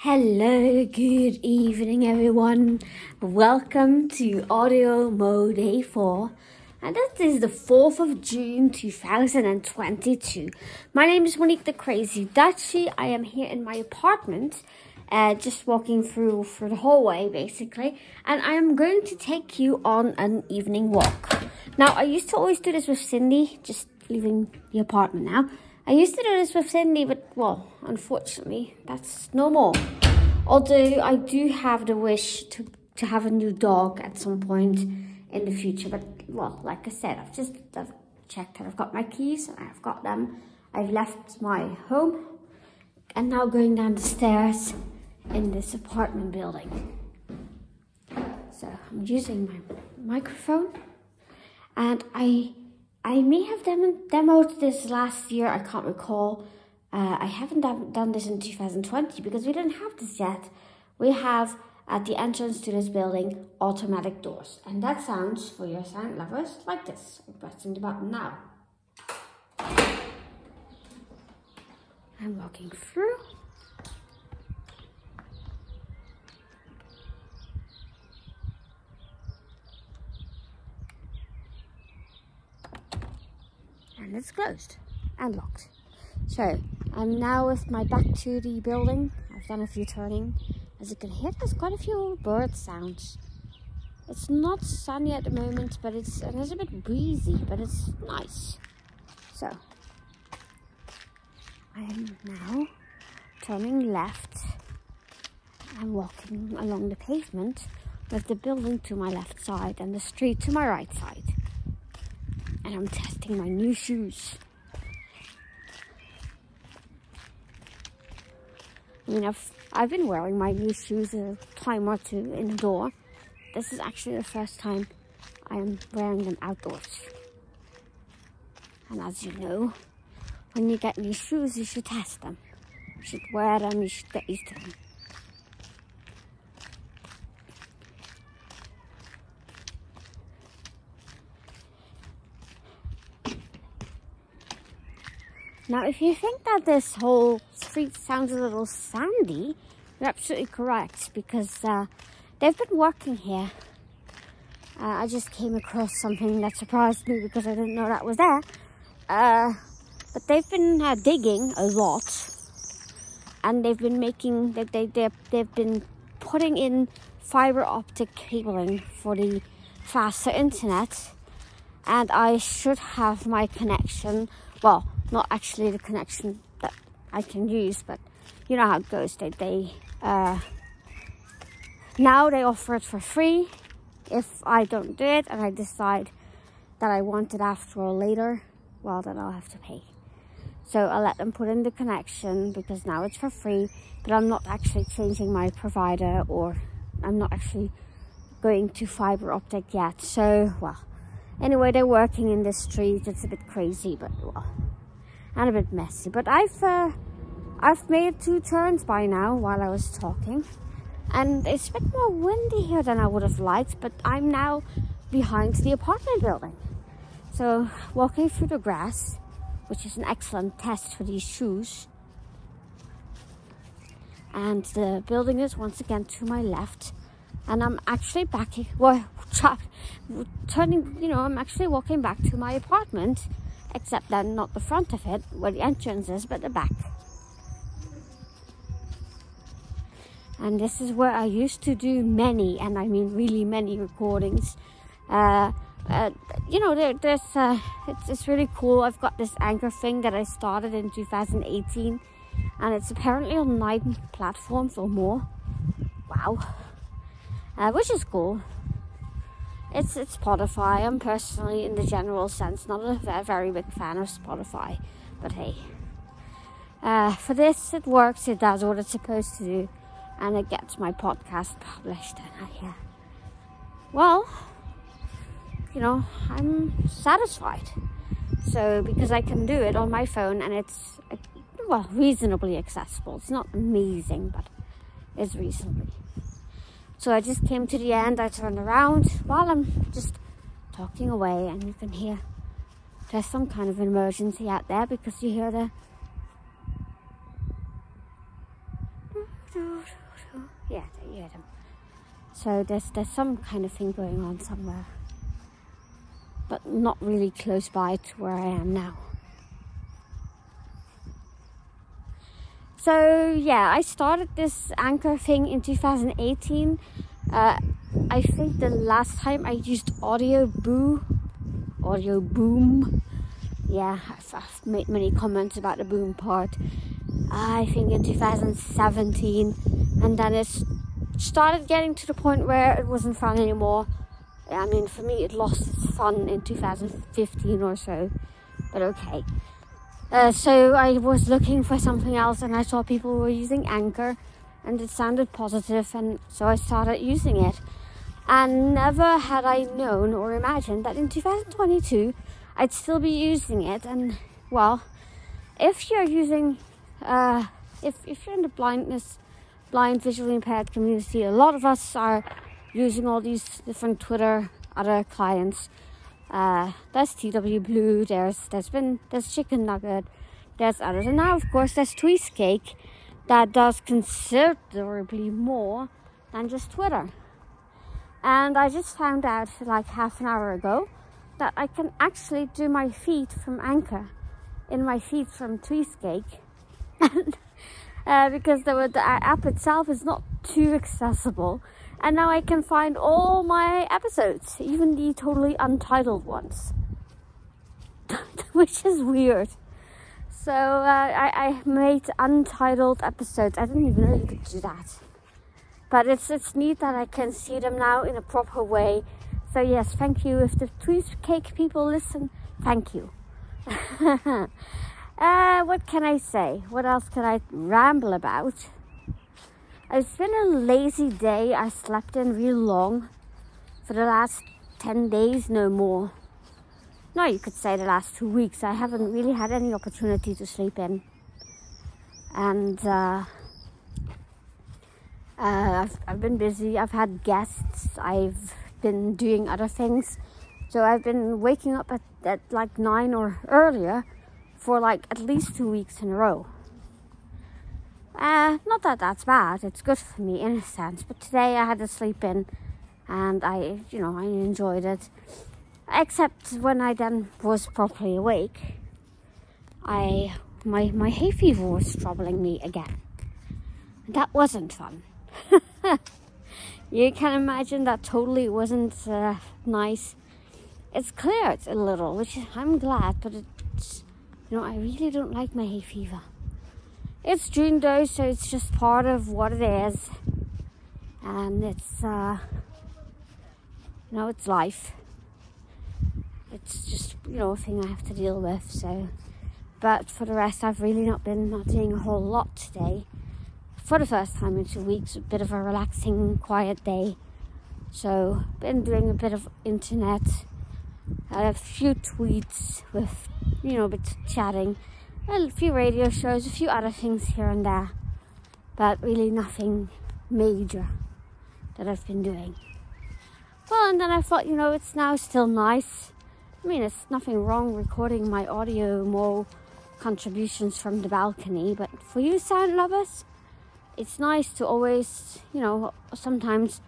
Hello, good evening, everyone. Welcome to AudioMo Day 4, and this is the 4th of June 2022. My name is Monique the Crazy Dutchie. I am here in my apartment, uh, just walking through through the hallway basically, and I am going to take you on an evening walk. Now, I used to always do this with Cindy, just leaving the apartment now. I used to do this with Cindy, but well, unfortunately, that's no more. Although I do have the wish to, to have a new dog at some point in the future. But well, like I said, I've just I've checked that I've got my keys and I've got them. I've left my home and now going down the stairs in this apartment building. So I'm using my microphone and I I may have dem demoed this last year, I can't recall. Uh, I haven't done, this in 2020 because we didn't have this yet. We have at the entrance to this building automatic doors. And that sounds, for your sound lovers, like this. I'm pressing the button now. I'm walking through. And it's closed and locked. So I'm now with my back to the building. I've done a few turning. As you can hear, there's quite a few bird sounds. It's not sunny at the moment, but it's a bit breezy, but it's nice. So I am now turning left. I'm walking along the pavement with the building to my left side and the street to my right side and I'm testing my new shoes. I mean, I've, I've been wearing my new shoes a time or two indoor. This is actually the first time I am wearing them outdoors. And as you know, when you get new shoes, you should test them. You should wear them, you should get used to them. Now, if you think that this whole street sounds a little sandy, you're absolutely correct because uh, they've been working here. Uh, I just came across something that surprised me because I didn't know that was there. Uh, but they've been uh, digging a lot and they've been making, they, they, they, they've been putting in fiber optic cabling for the faster internet and I should have my connection, well, not actually the connection that I can use, but you know how it goes. They, they uh, now they offer it for free. If I don't do it and I decide that I want it after or later, well, then I'll have to pay. So I'll let them put in the connection because now it's for free, but I'm not actually changing my provider or I'm not actually going to fiber optic yet. So, well, anyway, they're working in this street. It's a bit crazy, but well, and a bit messy. But I've uh, I've made two turns by now while I was talking, and it's a bit more windy here than I would have liked. But I'm now behind the apartment building, so walking through the grass, which is an excellent test for these shoes. And the building is once again to my left, and I'm actually back. Well, turning, you know, I'm actually walking back to my apartment except then not the front of it where the entrance is but the back. And this is where I used to do many and I mean really many recordings. Uh, uh, you know there, there's uh, it's, it's really cool. I've got this anchor thing that I started in 2018 and it's apparently on nine platforms or more. Wow. Uh, which is cool it's, it's Spotify. I'm personally, in the general sense, not a very big fan of Spotify, but hey. Uh, for this, it works, it does what it's supposed to do, and it gets my podcast published. And I, uh, well, you know, I'm satisfied. So, because I can do it on my phone and it's, uh, well, reasonably accessible. It's not amazing, but it's reasonably. So I just came to the end, I turned around while I'm just talking away and you can hear there's some kind of emergency out there because you hear the Yeah, you hear them. So there's there's some kind of thing going on somewhere, but not really close by to where I am now. So yeah, I started this anchor thing in 2018. Uh, I think the last time I used Audio Boo, Audio Boom. Yeah, I've, I've made many comments about the boom part. I think in 2017, and then it started getting to the point where it wasn't fun anymore. I mean, for me, it lost its fun in 2015 or so, but okay. Uh, so I was looking for something else, and I saw people were using Anchor, and it sounded positive, and so I started using it. And never had I known or imagined that in 2022 I'd still be using it. And well, if you're using, uh, if if you're in the blindness blind, visually impaired community, a lot of us are using all these different Twitter other clients. Uh, there's TW Blue, there's there's been there's Chicken Nugget, there's others, and now of course there's Tweesecake that does considerably more than just Twitter. And I just found out like half an hour ago that I can actually do my feed from Anchor in my feed from Tweesecake. and uh, because the, the app itself is not too accessible. And now I can find all my episodes, even the totally untitled ones, which is weird. So uh, I, I made untitled episodes. I didn't even know you could do that. But it's it's neat that I can see them now in a proper way. So yes, thank you. If the Tweesecake people listen, thank you. Uh, what can I say? What else can I ramble about? It's been a lazy day. I slept in real long for the last 10 days, no more. No, you could say the last two weeks. I haven't really had any opportunity to sleep in. And uh, uh, I've, I've been busy. I've had guests. I've been doing other things. So I've been waking up at, at like 9 or earlier for like at least two weeks in a row. Uh, not that that's bad, it's good for me in a sense, but today I had to sleep in and I, you know, I enjoyed it. Except when I then was properly awake, I, my, my hay fever was troubling me again. That wasn't fun. you can imagine that totally wasn't uh, nice. It's cleared a little, which I'm glad, but it's you know, I really don't like my hay fever. It's June though, so it's just part of what it is. And it's, uh, you know, it's life. It's just, you know, a thing I have to deal with, so. But for the rest, I've really not been not doing a whole lot today. For the first time in two weeks, a bit of a relaxing, quiet day. So, been doing a bit of internet, a few tweets with you know, a bit of chatting, a few radio shows, a few other things here and there, but really nothing major that I've been doing. Well, and then I thought, you know, it's now still nice. I mean, it's nothing wrong recording my audio more contributions from the balcony, but for you sound lovers, it's nice to always, you know, sometimes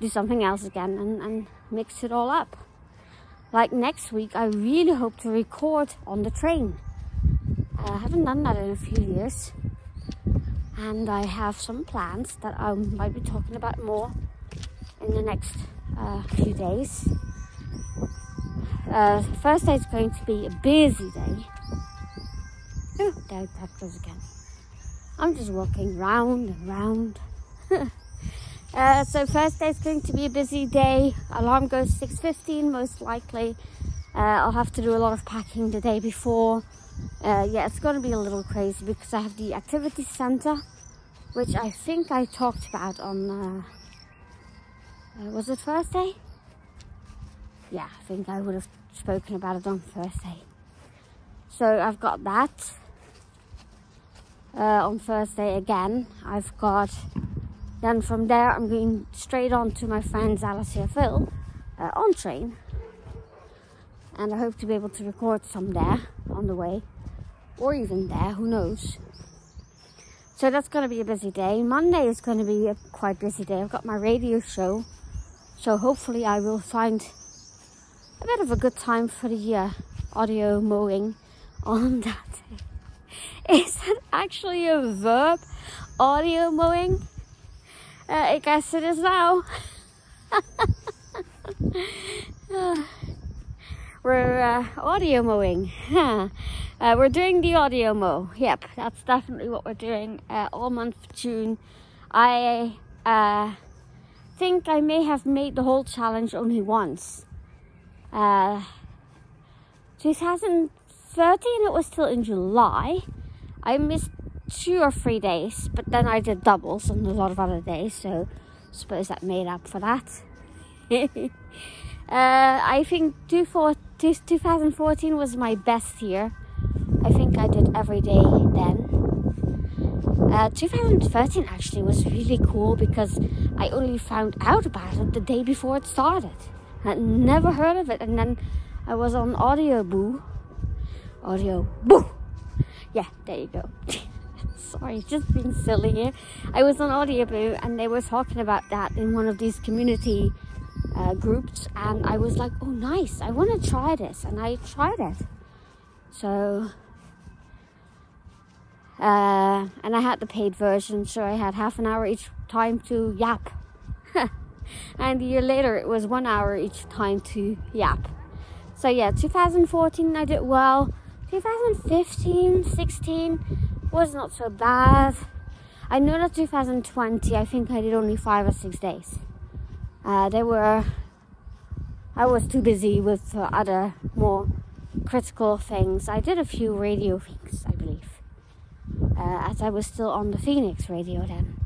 do something else again and, and mix it all up like next week, I really hope to record on the train. I haven't done that in a few years. And I have some plans that I might be talking about more in the next uh, few days. Uh, day is going to be a busy day. Oh, there that goes again. I'm just walking round and round. Uh, so day is going to be a busy day. Alarm goes 6.15 most likely. Uh, I'll have to do a lot of packing the day before. Uh, yeah, it's going to be a little crazy because I have the activity center, which I think I talked about on, uh, uh, was it Thursday? Yeah, I think I would have spoken about it on Thursday. So I've got that uh, on Thursday again. I've got then from there, I'm going straight on to my friend's Alicia Phil uh, on train. And I hope to be able to record some there on the way, or even there, who knows. So that's going to be a busy day. Monday is going to be a quite busy day. I've got my radio show. So hopefully I will find a bit of a good time for the uh, audio mowing on that day. Is that actually a verb? Audio mowing? Uh, I guess it is now. we're uh, audio mowing. uh, we're doing the audio mow. Yep, that's definitely what we're doing uh, all month June. I uh, think I may have made the whole challenge only once. Uh, 2013, it was still in July. I missed two or three days, but then I did doubles on a lot of other days, so I suppose that made up for that. uh, I think 2014 was my best year. I think I did every day then. Uh, 2013 actually was really cool because I only found out about it the day before it started. I'd never heard of it, and then I was on Audio Boo. Audio Boo! Yeah, there you go. Sorry, just being silly here. I was on Audio Boo, and they were talking about that in one of these community uh, groups and I was like, oh, nice, I want to try this. And I tried it. So, uh, and I had the paid version, so I had half an hour each time to yap. and a year later, it was one hour each time to yap. So, yeah, 2014, I did well. 2015, 16 was not so bad. I know that 2020, I think I did only five or six days. Uh, they were, I was too busy with uh, other more critical things. I did a few radio things, I believe, uh, as I was still on the Phoenix radio then.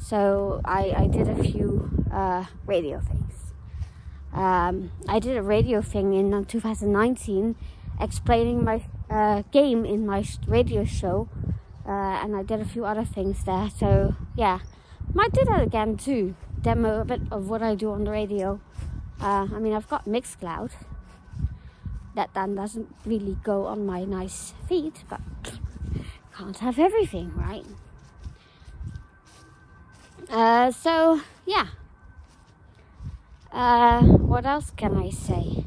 So I, I did a few uh, radio things. Um, I did a radio thing in 2019 explaining my uh, game in my radio show, uh, and I did a few other things there. So yeah, might do that again too demo a bit of what I do on the radio. Uh, I mean, I've got Mixcloud. That then doesn't really go on my nice feed, but can't have everything, right? Uh, so, yeah. Uh, what else can I say?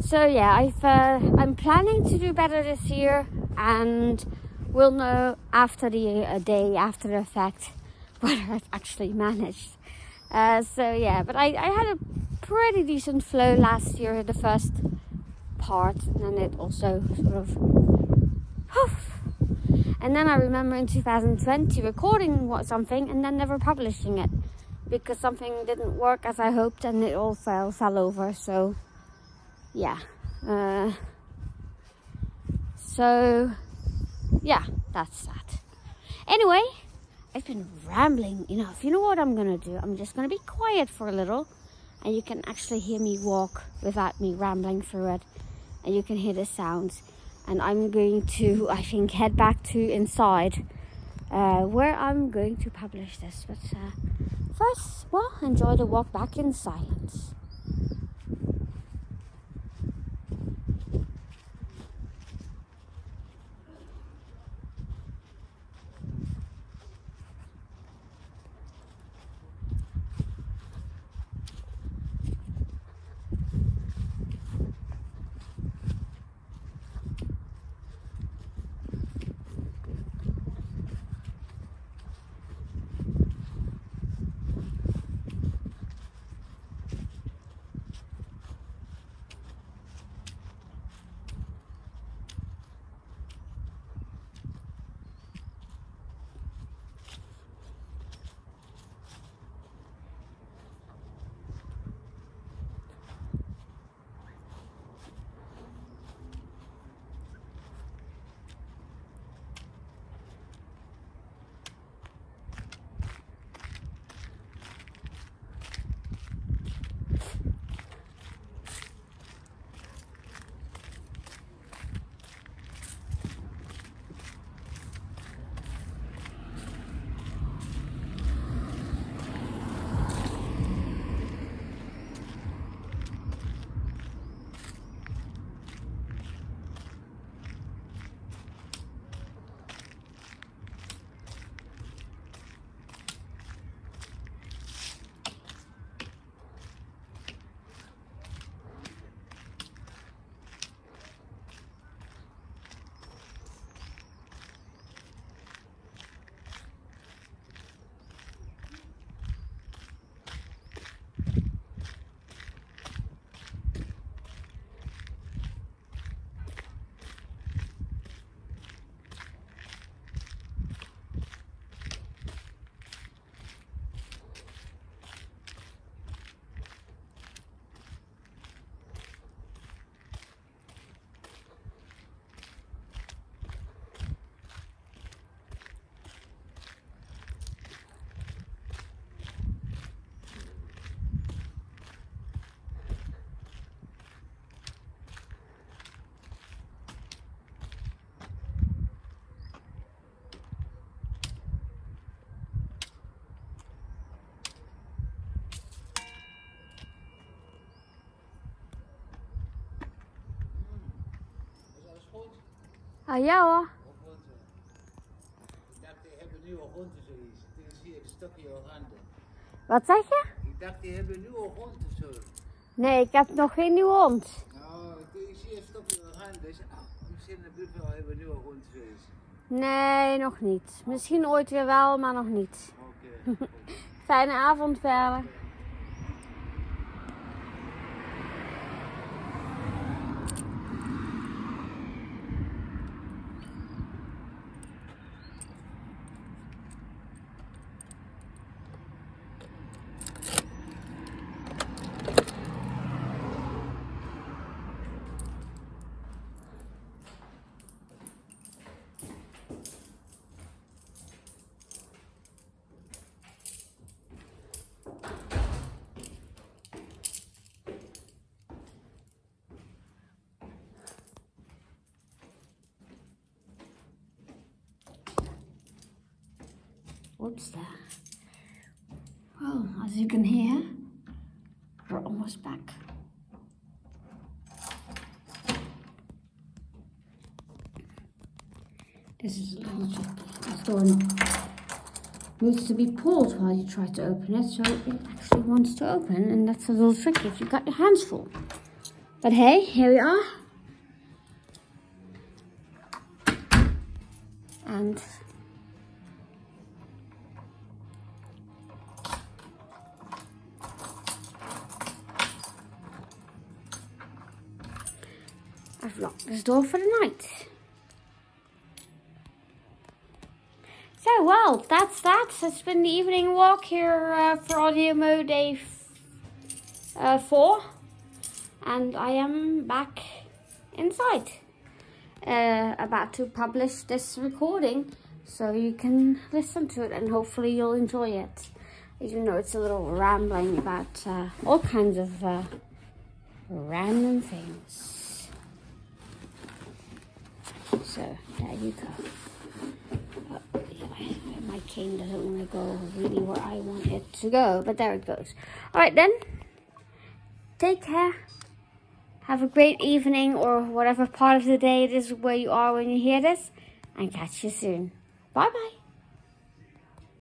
So yeah, I've uh, I'm planning to do better this year, and we'll know after the a day after the fact whether I've actually managed. Uh, so yeah, but I, I had a pretty decent flow last year, the first part, and then it also sort of. And then I remember in 2020 recording what something and then never publishing it because something didn't work as I hoped and it all fell fell over. So yeah. Uh, so yeah, that's that. Anyway, I've been rambling enough. You know what I'm gonna do? I'm just gonna be quiet for a little and you can actually hear me walk without me rambling through it and you can hear the sounds and I'm going to I think head back to inside uh, where I'm going to publish this but uh, first well enjoy the walk back in silence Ah, ja hoor. Ik dacht, die hebben nu al hond of zoiets. Toen zie je het stokje al handen. Wat zeg je? Ik dacht, die hebben nu al hond of zo. Nee, ik heb nog geen nieuwe hond. Nou, ik zie het stokje al handen. Dus, ah, misschien in de buurt wel hebben nu al hond zoiets. Nee, nog niet. Misschien ooit weer wel, maar nog niet. Oké. Fijne avond verder. That? Well, as you can hear, we're almost back. This is a little tricky. Door needs to be pulled while you try to open it, so it actually wants to open, and that's a little tricky if you've got your hands full. But hey, here we are. And This door for the night. So, well, that's that. It's been the evening walk here uh, for AudioMo Day uh, 4. And I am back inside. Uh, about to publish this recording so you can listen to it and hopefully you'll enjoy it. Even though it's a little rambling about uh, all kinds of uh, random things. So there you go. Yeah, my cane doesn't want to go really where I want it to go, but there it goes. All right then. Take care. Have a great evening or whatever part of the day it is where you are when you hear this, and catch you soon. Bye bye.